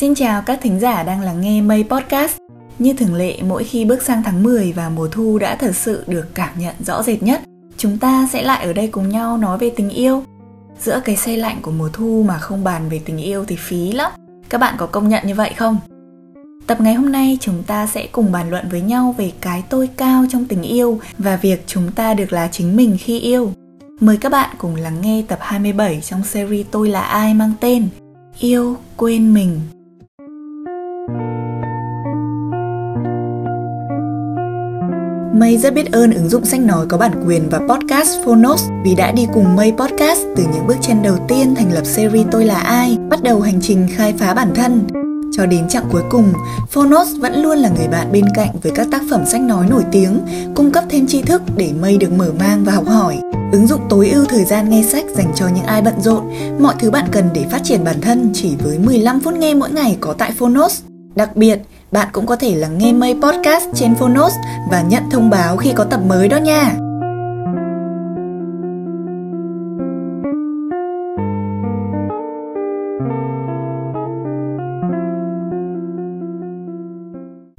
Xin chào các thính giả đang lắng nghe Mây Podcast. Như thường lệ, mỗi khi bước sang tháng 10 và mùa thu đã thật sự được cảm nhận rõ rệt nhất, chúng ta sẽ lại ở đây cùng nhau nói về tình yêu. Giữa cái xe lạnh của mùa thu mà không bàn về tình yêu thì phí lắm. Các bạn có công nhận như vậy không? Tập ngày hôm nay chúng ta sẽ cùng bàn luận với nhau về cái tôi cao trong tình yêu và việc chúng ta được là chính mình khi yêu. Mời các bạn cùng lắng nghe tập 27 trong series Tôi là ai mang tên Yêu quên mình. Mây rất biết ơn ứng dụng sách nói có bản quyền và podcast Phonos vì đã đi cùng Mây Podcast từ những bước chân đầu tiên thành lập series Tôi là ai, bắt đầu hành trình khai phá bản thân. Cho đến chặng cuối cùng, Phonos vẫn luôn là người bạn bên cạnh với các tác phẩm sách nói nổi tiếng, cung cấp thêm tri thức để Mây được mở mang và học hỏi. Ứng dụng tối ưu thời gian nghe sách dành cho những ai bận rộn, mọi thứ bạn cần để phát triển bản thân chỉ với 15 phút nghe mỗi ngày có tại Phonos. Đặc biệt, bạn cũng có thể là nghe Mây Podcast trên Phonos và nhận thông báo khi có tập mới đó nha.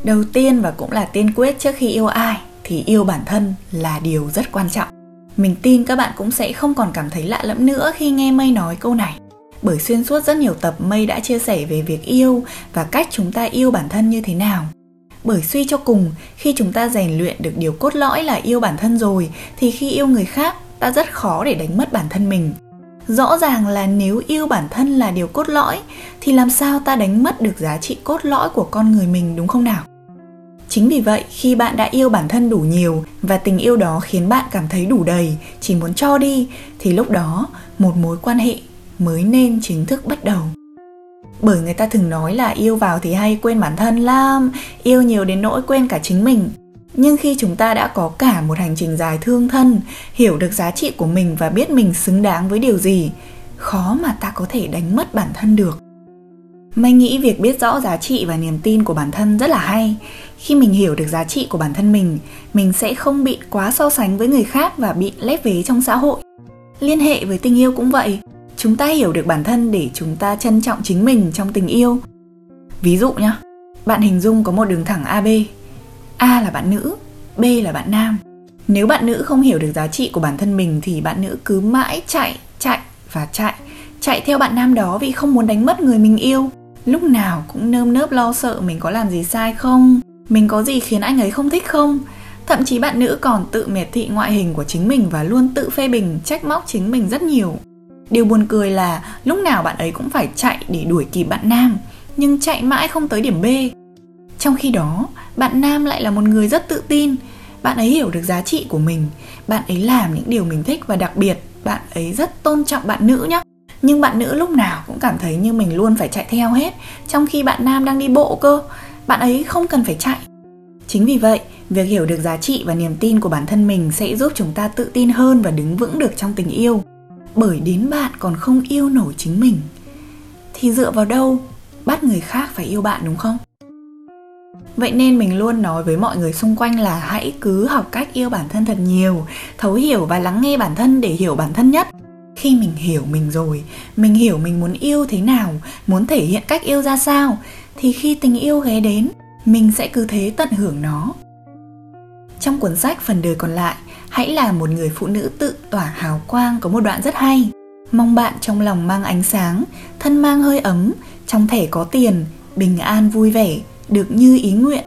Đầu tiên và cũng là tiên quyết trước khi yêu ai thì yêu bản thân là điều rất quan trọng. Mình tin các bạn cũng sẽ không còn cảm thấy lạ lẫm nữa khi nghe Mây nói câu này bởi xuyên suốt rất nhiều tập Mây đã chia sẻ về việc yêu và cách chúng ta yêu bản thân như thế nào. Bởi suy cho cùng, khi chúng ta rèn luyện được điều cốt lõi là yêu bản thân rồi thì khi yêu người khác, ta rất khó để đánh mất bản thân mình. Rõ ràng là nếu yêu bản thân là điều cốt lõi thì làm sao ta đánh mất được giá trị cốt lõi của con người mình đúng không nào? Chính vì vậy, khi bạn đã yêu bản thân đủ nhiều và tình yêu đó khiến bạn cảm thấy đủ đầy, chỉ muốn cho đi thì lúc đó một mối quan hệ mới nên chính thức bắt đầu bởi người ta thường nói là yêu vào thì hay quên bản thân lắm yêu nhiều đến nỗi quên cả chính mình nhưng khi chúng ta đã có cả một hành trình dài thương thân hiểu được giá trị của mình và biết mình xứng đáng với điều gì khó mà ta có thể đánh mất bản thân được May nghĩ việc biết rõ giá trị và niềm tin của bản thân rất là hay. Khi mình hiểu được giá trị của bản thân mình, mình sẽ không bị quá so sánh với người khác và bị lép vế trong xã hội. Liên hệ với tình yêu cũng vậy chúng ta hiểu được bản thân để chúng ta trân trọng chính mình trong tình yêu. Ví dụ nhá, bạn hình dung có một đường thẳng ab a là bạn nữ, b là bạn nam. Nếu bạn nữ không hiểu được giá trị của bản thân mình thì bạn nữ cứ mãi chạy chạy và chạy chạy theo bạn nam đó vì không muốn đánh mất người mình yêu. Lúc nào cũng nơm nớp lo sợ mình có làm gì sai không, mình có gì khiến anh ấy không thích không. Thậm chí bạn nữ còn tự miệt thị ngoại hình của chính mình và luôn tự phê bình, trách móc chính mình rất nhiều. Điều buồn cười là lúc nào bạn ấy cũng phải chạy để đuổi kịp bạn nam, nhưng chạy mãi không tới điểm B. Trong khi đó, bạn nam lại là một người rất tự tin, bạn ấy hiểu được giá trị của mình, bạn ấy làm những điều mình thích và đặc biệt, bạn ấy rất tôn trọng bạn nữ nhé. Nhưng bạn nữ lúc nào cũng cảm thấy như mình luôn phải chạy theo hết, trong khi bạn nam đang đi bộ cơ, bạn ấy không cần phải chạy. Chính vì vậy, việc hiểu được giá trị và niềm tin của bản thân mình sẽ giúp chúng ta tự tin hơn và đứng vững được trong tình yêu bởi đến bạn còn không yêu nổi chính mình, thì dựa vào đâu bắt người khác phải yêu bạn, đúng không? Vậy nên mình luôn nói với mọi người xung quanh là hãy cứ học cách yêu bản thân thật nhiều, thấu hiểu và lắng nghe bản thân để hiểu bản thân nhất. Khi mình hiểu mình rồi, mình hiểu mình muốn yêu thế nào, muốn thể hiện cách yêu ra sao, thì khi tình yêu ghé đến, mình sẽ cứ thế tận hưởng nó. Trong cuốn sách phần đời còn lại hãy là một người phụ nữ tự tỏa hào quang, có một đoạn rất hay. Mong bạn trong lòng mang ánh sáng, thân mang hơi ấm, trong thể có tiền, bình an vui vẻ, được như ý nguyện.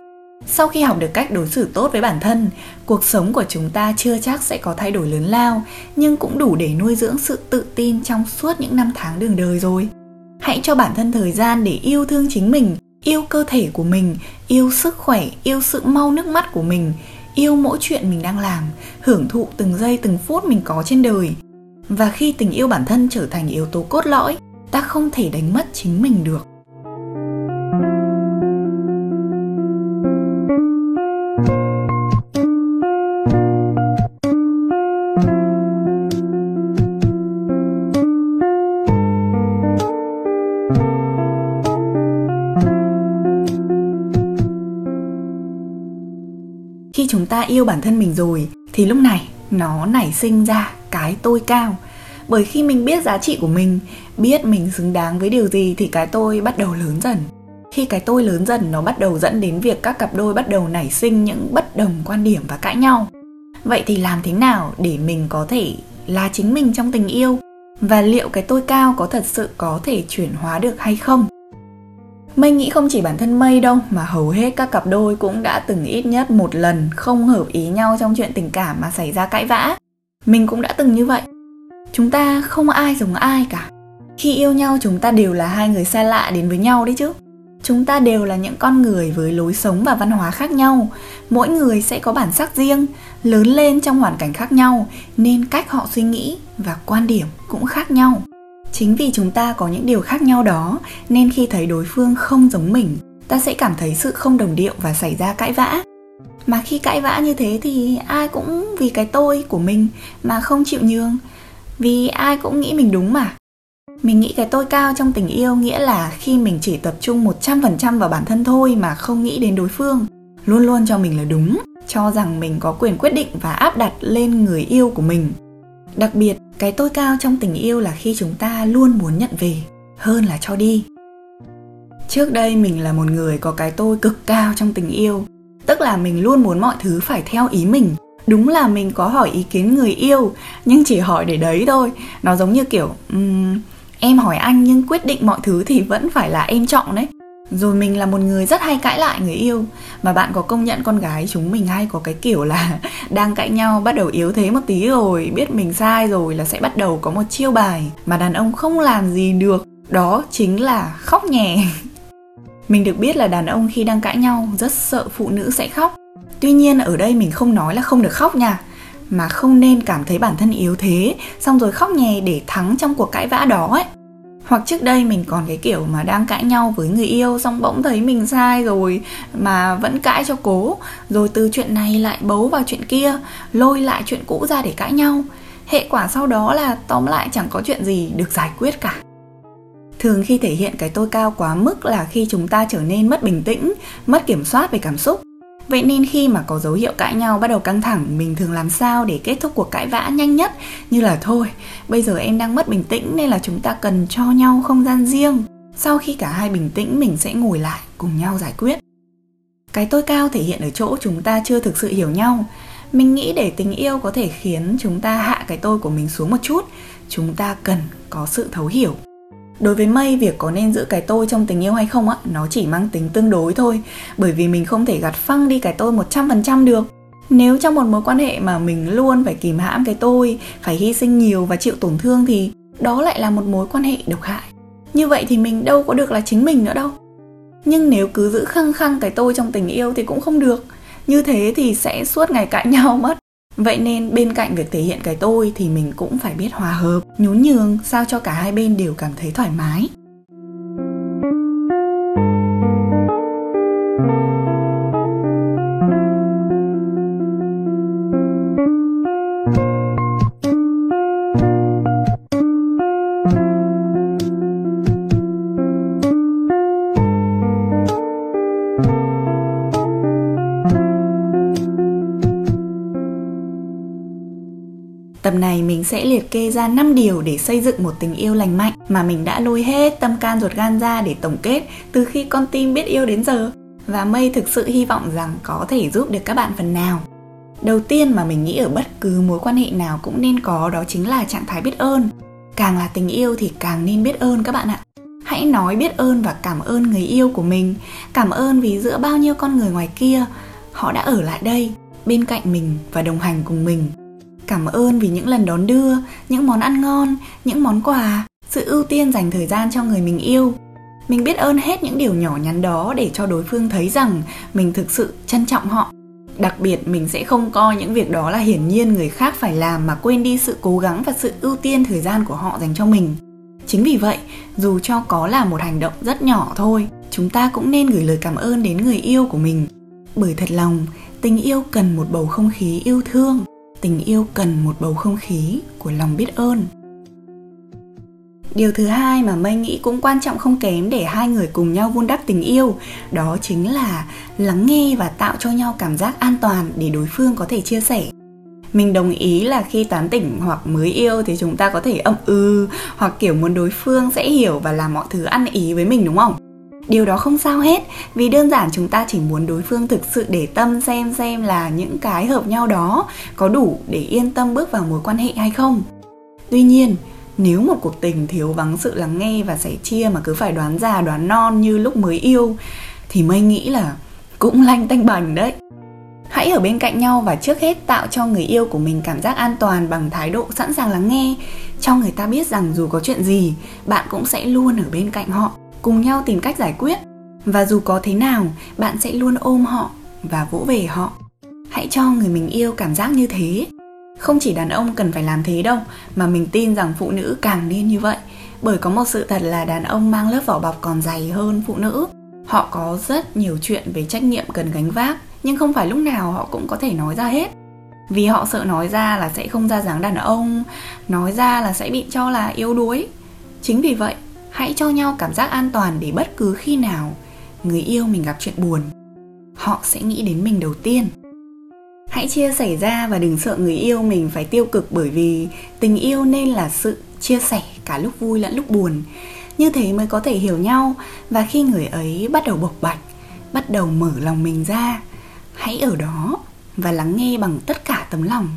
Sau khi học được cách đối xử tốt với bản thân, cuộc sống của chúng ta chưa chắc sẽ có thay đổi lớn lao, nhưng cũng đủ để nuôi dưỡng sự tự tin trong suốt những năm tháng đường đời rồi. Hãy cho bản thân thời gian để yêu thương chính mình, yêu cơ thể của mình, yêu sức khỏe, yêu sự mau nước mắt của mình yêu mỗi chuyện mình đang làm, hưởng thụ từng giây, từng phút mình có trên đời. Và khi tình yêu bản thân trở thành yếu tố cốt lõi, ta không thể đánh mất chính mình được. Yêu bản thân mình rồi, thì lúc này nó nảy sinh ra cái tôi cao. Bởi khi mình biết giá trị của mình, biết mình xứng đáng với điều gì thì cái tôi bắt đầu lớn dần. Khi cái tôi lớn dần, nó bắt đầu dẫn đến việc các cặp đôi bắt đầu nảy sinh những bất đồng quan điểm và cãi nhau. Vậy thì làm thế nào để mình có thể là chính mình trong tình yêu? Và liệu cái tôi cao có thật sự có thể chuyển hóa được hay không? Mây nghĩ không chỉ bản thân Mây đâu mà hầu hết các cặp đôi cũng đã từng ít nhất một lần không hợp ý nhau trong chuyện tình cảm mà xảy ra cãi vã. Mình cũng đã từng như vậy. Chúng ta không ai giống ai cả. Khi yêu nhau chúng ta đều là hai người xa lạ đến với nhau đấy chứ. Chúng ta đều là những con người với lối sống và văn hóa khác nhau. Mỗi người sẽ có bản sắc riêng, lớn lên trong hoàn cảnh khác nhau nên cách họ suy nghĩ và quan điểm cũng khác nhau chính vì chúng ta có những điều khác nhau đó, nên khi thấy đối phương không giống mình, ta sẽ cảm thấy sự không đồng điệu và xảy ra cãi vã. Mà khi cãi vã như thế thì ai cũng vì cái tôi của mình mà không chịu nhường, vì ai cũng nghĩ mình đúng mà. Mình nghĩ cái tôi cao trong tình yêu nghĩa là khi mình chỉ tập trung 100% vào bản thân thôi mà không nghĩ đến đối phương, luôn luôn cho mình là đúng, cho rằng mình có quyền quyết định và áp đặt lên người yêu của mình đặc biệt cái tôi cao trong tình yêu là khi chúng ta luôn muốn nhận về hơn là cho đi. Trước đây mình là một người có cái tôi cực cao trong tình yêu tức là mình luôn muốn mọi thứ phải theo ý mình. Đúng là mình có hỏi ý kiến người yêu nhưng chỉ hỏi để đấy thôi. Nó giống như kiểu um, em hỏi anh nhưng quyết định mọi thứ thì vẫn phải là em chọn đấy rồi mình là một người rất hay cãi lại người yêu, mà bạn có công nhận con gái chúng mình hay có cái kiểu là đang cãi nhau, bắt đầu yếu thế một tí rồi, biết mình sai rồi là sẽ bắt đầu có một chiêu bài mà đàn ông không làm gì được, đó chính là khóc nhè. Mình được biết là đàn ông khi đang cãi nhau, rất sợ phụ nữ sẽ khóc. Tuy nhiên ở đây mình không nói là không được khóc nha, mà không nên cảm thấy bản thân yếu thế, xong rồi khóc nhè để thắng trong cuộc cãi vã đó ấy hoặc trước đây mình còn cái kiểu mà đang cãi nhau với người yêu, xong bỗng thấy mình sai rồi mà vẫn cãi cho cố. Rồi từ chuyện này lại bấu vào chuyện kia, lôi lại chuyện cũ ra để cãi nhau. Hệ quả sau đó là tóm lại chẳng có chuyện gì được giải quyết cả. Thường khi thể hiện cái tôi cao quá mức là khi chúng ta trở nên mất bình tĩnh, mất kiểm soát về cảm xúc. Vậy nên khi mà có dấu hiệu cãi nhau bắt đầu căng thẳng, mình thường làm sao để kết thúc cuộc cãi vã nhanh nhất? Như là thôi, bây giờ em đang mất bình tĩnh nên là chúng ta cần cho nhau không gian riêng. Sau khi cả hai bình tĩnh mình sẽ ngồi lại cùng nhau giải quyết. Cái tôi cao thể hiện ở chỗ chúng ta chưa thực sự hiểu nhau. Mình nghĩ để tình yêu có thể khiến chúng ta hạ cái tôi của mình xuống một chút, chúng ta cần có sự thấu hiểu Đối với Mây, việc có nên giữ cái tôi trong tình yêu hay không á, nó chỉ mang tính tương đối thôi. Bởi vì mình không thể gạt phăng đi cái tôi 100% được. Nếu trong một mối quan hệ mà mình luôn phải kìm hãm cái tôi, phải hy sinh nhiều và chịu tổn thương thì đó lại là một mối quan hệ độc hại. Như vậy thì mình đâu có được là chính mình nữa đâu. Nhưng nếu cứ giữ khăng khăng cái tôi trong tình yêu thì cũng không được. Như thế thì sẽ suốt ngày cãi nhau mất. Vậy nên bên cạnh việc thể hiện cái tôi thì mình cũng phải biết hòa hợp, nhún nhường sao cho cả hai bên đều cảm thấy thoải mái. Tập này mình sẽ liệt kê ra 5 điều để xây dựng một tình yêu lành mạnh mà mình đã lôi hết tâm can ruột gan ra để tổng kết từ khi con tim biết yêu đến giờ. Và Mây thực sự hy vọng rằng có thể giúp được các bạn phần nào. Đầu tiên mà mình nghĩ ở bất cứ mối quan hệ nào cũng nên có đó chính là trạng thái biết ơn. Càng là tình yêu thì càng nên biết ơn các bạn ạ. Hãy nói biết ơn và cảm ơn người yêu của mình. Cảm ơn vì giữa bao nhiêu con người ngoài kia, họ đã ở lại đây bên cạnh mình và đồng hành cùng mình Cảm ơn vì những lần đón đưa, những món ăn ngon, những món quà, sự ưu tiên dành thời gian cho người mình yêu. Mình biết ơn hết những điều nhỏ nhắn đó để cho đối phương thấy rằng mình thực sự trân trọng họ. đặc biệt mình sẽ không coi những việc đó là hiển nhiên người khác phải làm mà quên đi sự cố gắng và sự ưu tiên thời gian của họ dành cho mình chính vì vậy dù cho có là một hành động rất nhỏ thôi chúng ta cũng nên gửi lời cảm ơn đến người yêu của mình bởi thật lòng tình yêu cần một bầu không khí yêu thương tình yêu cần một bầu không khí của lòng biết ơn. Điều thứ hai mà mây nghĩ cũng quan trọng không kém để hai người cùng nhau vun đắp tình yêu, đó chính là lắng nghe và tạo cho nhau cảm giác an toàn để đối phương có thể chia sẻ. Mình đồng ý là khi tán tỉnh hoặc mới yêu thì chúng ta có thể ậm ừ hoặc kiểu muốn đối phương sẽ hiểu và làm mọi thứ ăn ý với mình, đúng không? Điều đó không sao hết, vì đơn giản chúng ta chỉ muốn đối phương thực sự để tâm xem xem là những cái hợp nhau đó có đủ để yên tâm bước vào mối quan hệ hay không. Tuy nhiên, nếu một cuộc tình thiếu vắng sự lắng nghe và sẻ chia mà cứ phải đoán già đoán non như lúc mới yêu, thì mây nghĩ là cũng lanh tanh bành đấy. Hãy ở bên cạnh nhau và trước hết tạo cho người yêu của mình cảm giác an toàn bằng thái độ sẵn sàng lắng nghe. Cho người ta biết rằng dù có chuyện gì, bạn cũng sẽ luôn ở bên cạnh họ cùng nhau tìm cách giải quyết. Và dù có thế nào, bạn sẽ luôn ôm họ và vỗ về họ. Hãy cho người mình yêu cảm giác như thế. Không chỉ đàn ông cần phải làm thế đâu, mà mình tin rằng phụ nữ càng nên như vậy. Bởi có một sự thật là đàn ông mang lớp vỏ bọc còn dày hơn phụ nữ. Họ có rất nhiều chuyện về trách nhiệm cần gánh vác, nhưng không phải lúc nào họ cũng có thể nói ra hết. Vì họ sợ nói ra là sẽ không ra dáng đàn ông, nói ra là sẽ bị cho là yếu đuối. Chính vì vậy hãy cho nhau cảm giác an toàn để bất cứ khi nào người yêu mình gặp chuyện buồn, họ sẽ nghĩ đến mình đầu tiên. Hãy chia sẻ ra và đừng sợ người yêu mình phải tiêu cực bởi vì tình yêu nên là sự chia sẻ cả lúc vui lẫn lúc buồn. Như thế mới có thể hiểu nhau và khi người ấy bắt đầu bộc bạch, bắt đầu mở lòng mình ra, hãy ở đó và lắng nghe bằng tất cả tấm lòng.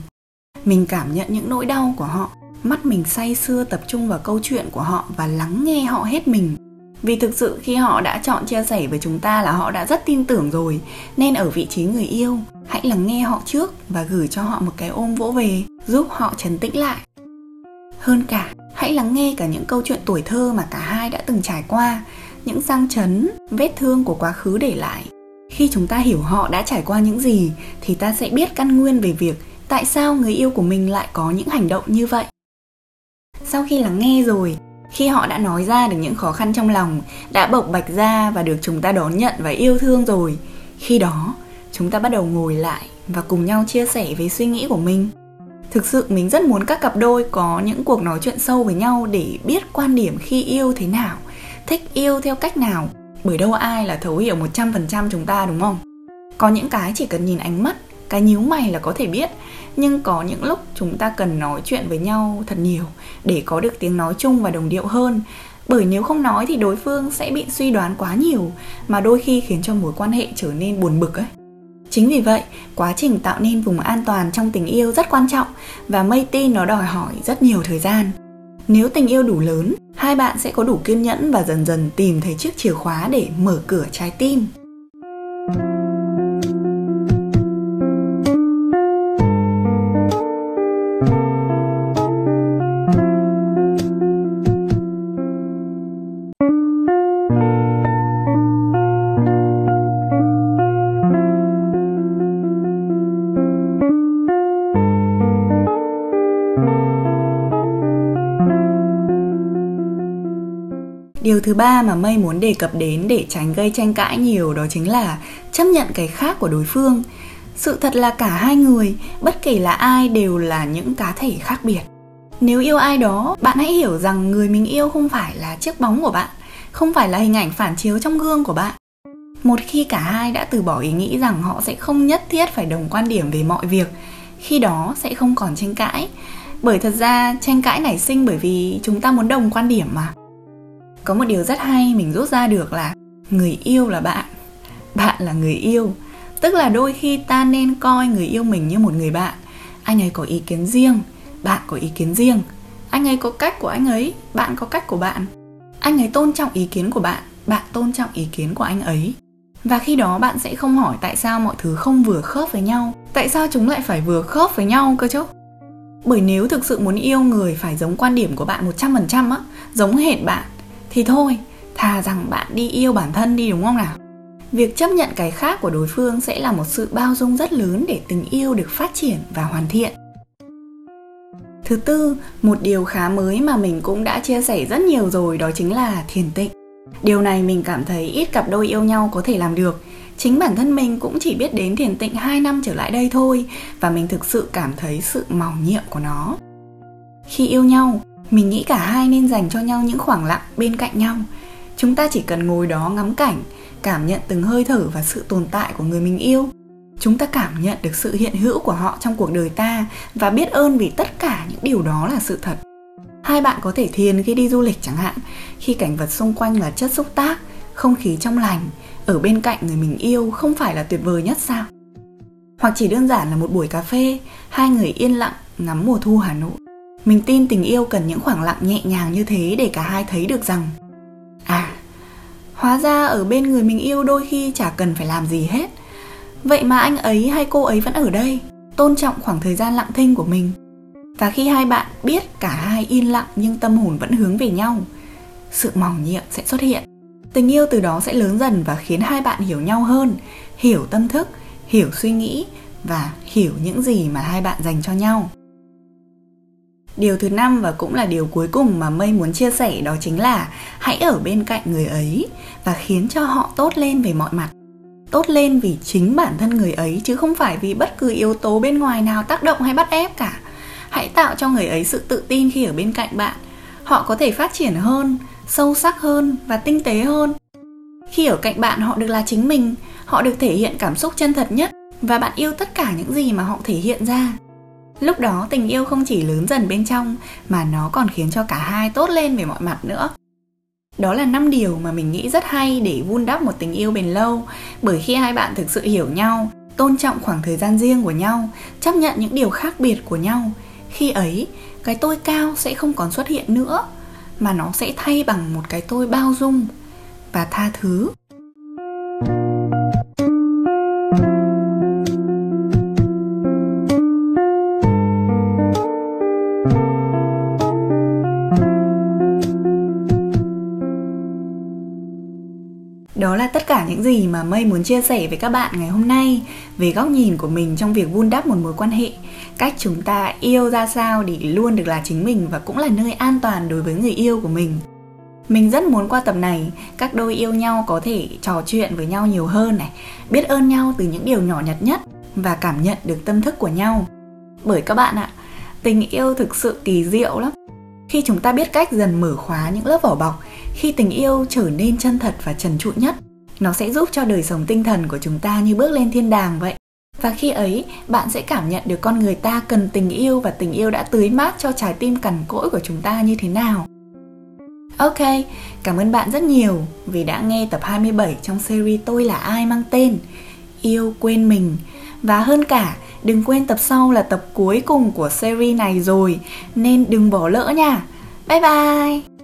Mình cảm nhận những nỗi đau của họ mắt mình say sưa tập trung vào câu chuyện của họ và lắng nghe họ hết mình. Vì thực sự khi họ đã chọn chia sẻ với chúng ta là họ đã rất tin tưởng rồi, nên ở vị trí người yêu, hãy lắng nghe họ trước và gửi cho họ một cái ôm vỗ về, giúp họ trấn tĩnh lại. Hơn cả, hãy lắng nghe cả những câu chuyện tuổi thơ mà cả hai đã từng trải qua, những sang chấn, vết thương của quá khứ để lại. Khi chúng ta hiểu họ đã trải qua những gì, thì ta sẽ biết căn nguyên về việc tại sao người yêu của mình lại có những hành động như vậy sau khi lắng nghe rồi, khi họ đã nói ra được những khó khăn trong lòng, đã bộc bạch ra và được chúng ta đón nhận và yêu thương rồi, khi đó, chúng ta bắt đầu ngồi lại và cùng nhau chia sẻ về suy nghĩ của mình. Thực sự, mình rất muốn các cặp đôi có những cuộc nói chuyện sâu với nhau để biết quan điểm khi yêu thế nào, thích yêu theo cách nào, bởi đâu ai là thấu hiểu 100% chúng ta, đúng không? Có những cái chỉ cần nhìn ánh mắt cái nhíu mày là có thể biết. Nhưng có những lúc chúng ta cần nói chuyện với nhau thật nhiều để có được tiếng nói chung và đồng điệu hơn. Bởi nếu không nói thì đối phương sẽ bị suy đoán quá nhiều, mà đôi khi khiến cho mối quan hệ trở nên buồn bực ấy. Chính vì vậy, quá trình tạo nên vùng an toàn trong tình yêu rất quan trọng và mây tin nó đòi hỏi rất nhiều thời gian. Nếu tình yêu đủ lớn, hai bạn sẽ có đủ kiên nhẫn và dần dần tìm thấy chiếc chìa khóa để mở cửa trái tim. Điều thứ ba mà mây muốn đề cập đến để tránh gây tranh cãi nhiều đó chính là chấp nhận cái khác của đối phương. Sự thật là cả hai người, bất kể là ai đều là những cá thể khác biệt. Nếu yêu ai đó, bạn hãy hiểu rằng người mình yêu không phải là chiếc bóng của bạn, không phải là hình ảnh phản chiếu trong gương của bạn. Một khi cả hai đã từ bỏ ý nghĩ rằng họ sẽ không nhất thiết phải đồng quan điểm về mọi việc, khi đó sẽ không còn tranh cãi. Bởi thật ra, tranh cãi nảy sinh bởi vì chúng ta muốn đồng quan điểm mà có một điều rất hay mình rút ra được là người yêu là bạn bạn là người yêu. Tức là đôi khi ta nên coi người yêu mình như một người bạn. Anh ấy có ý kiến riêng bạn có ý kiến riêng. Anh ấy có cách của anh ấy bạn có cách của bạn. Anh ấy tôn trọng ý kiến của bạn bạn tôn trọng ý kiến của anh ấy. Và khi đó bạn sẽ không hỏi tại sao mọi thứ không vừa khớp với nhau tại sao chúng lại phải vừa khớp với nhau cơ chứ? Bởi nếu thực sự muốn yêu người phải giống quan điểm của bạn 100% á, giống hệt bạn thì thôi, thà rằng bạn đi yêu bản thân đi đúng không nào? Việc chấp nhận cái khác của đối phương sẽ là một sự bao dung rất lớn để tình yêu được phát triển và hoàn thiện. Thứ tư, một điều khá mới mà mình cũng đã chia sẻ rất nhiều rồi đó chính là thiền tịnh. Điều này mình cảm thấy ít cặp đôi yêu nhau có thể làm được. Chính bản thân mình cũng chỉ biết đến thiền tịnh 2 năm trở lại đây thôi và mình thực sự cảm thấy sự màu nhiệm của nó. Khi yêu nhau mình nghĩ cả hai nên dành cho nhau những khoảng lặng bên cạnh nhau. Chúng ta chỉ cần ngồi đó ngắm cảnh, cảm nhận từng hơi thở và sự tồn tại của người mình yêu. Chúng ta cảm nhận được sự hiện hữu của họ trong cuộc đời ta và biết ơn vì tất cả những điều đó là sự thật. Hai bạn có thể thiền khi đi du lịch chẳng hạn, khi cảnh vật xung quanh là chất xúc tác, không khí trong lành, ở bên cạnh người mình yêu không phải là tuyệt vời nhất sao? Hoặc chỉ đơn giản là một buổi cà phê, hai người yên lặng ngắm mùa thu hà nội mình tin tình yêu cần những khoảng lặng nhẹ nhàng như thế để cả hai thấy được rằng à hóa ra ở bên người mình yêu đôi khi chả cần phải làm gì hết. Vậy mà anh ấy hay cô ấy vẫn ở đây, tôn trọng khoảng thời gian lặng thinh của mình. Và khi hai bạn biết cả hai yên lặng nhưng tâm hồn vẫn hướng về nhau, sự mỏng nhiệm sẽ xuất hiện. Tình yêu từ đó sẽ lớn dần và khiến hai bạn hiểu nhau hơn, hiểu tâm thức, hiểu suy nghĩ và hiểu những gì mà hai bạn dành cho nhau điều thứ năm và cũng là điều cuối cùng mà mây muốn chia sẻ đó chính là hãy ở bên cạnh người ấy và khiến cho họ tốt lên về mọi mặt. Tốt lên vì chính bản thân người ấy chứ không phải vì bất cứ yếu tố bên ngoài nào tác động hay bắt ép cả. Hãy tạo cho người ấy sự tự tin khi ở bên cạnh bạn. Họ có thể phát triển hơn, sâu sắc hơn và tinh tế hơn. Khi ở cạnh bạn, họ được là chính mình, họ được thể hiện cảm xúc chân thật nhất và bạn yêu tất cả những gì mà họ thể hiện ra lúc đó tình yêu không chỉ lớn dần bên trong, mà nó còn khiến cho cả hai tốt lên về mọi mặt nữa. Đó là năm điều mà mình nghĩ rất hay để vun đắp một tình yêu bền lâu. Bởi khi hai bạn thực sự hiểu nhau, tôn trọng khoảng thời gian riêng của nhau, chấp nhận những điều khác biệt của nhau, khi ấy, cái tôi cao sẽ không còn xuất hiện nữa, mà nó sẽ thay bằng một cái tôi bao dung và tha thứ. Đó là tất cả những gì mà Mây muốn chia sẻ với các bạn ngày hôm nay về góc nhìn của mình trong việc vun đắp một mối quan hệ, cách chúng ta yêu ra sao để luôn được là chính mình và cũng là nơi an toàn đối với người yêu của mình. Mình rất muốn qua tập này, các đôi yêu nhau có thể trò chuyện với nhau nhiều hơn này, biết ơn nhau từ những điều nhỏ nhặt nhất và cảm nhận được tâm thức của nhau. Bởi các bạn ạ, tình yêu thực sự kỳ diệu lắm. Khi chúng ta biết cách dần mở khóa những lớp vỏ bọc khi tình yêu trở nên chân thật và trần trụi nhất nó sẽ giúp cho đời sống tinh thần của chúng ta như bước lên thiên đàng vậy. Và khi ấy bạn sẽ cảm nhận được con người ta cần tình yêu và tình yêu đã tưới mát cho trái tim cằn cỗi của chúng ta như thế nào. Ok, cảm ơn bạn rất nhiều vì đã nghe tập 27 trong series Tôi là ai mang tên Yêu quên mình. Và hơn cả, đừng quên tập sau là tập cuối cùng của series này rồi Nên đừng bỏ lỡ nha. Bye bye!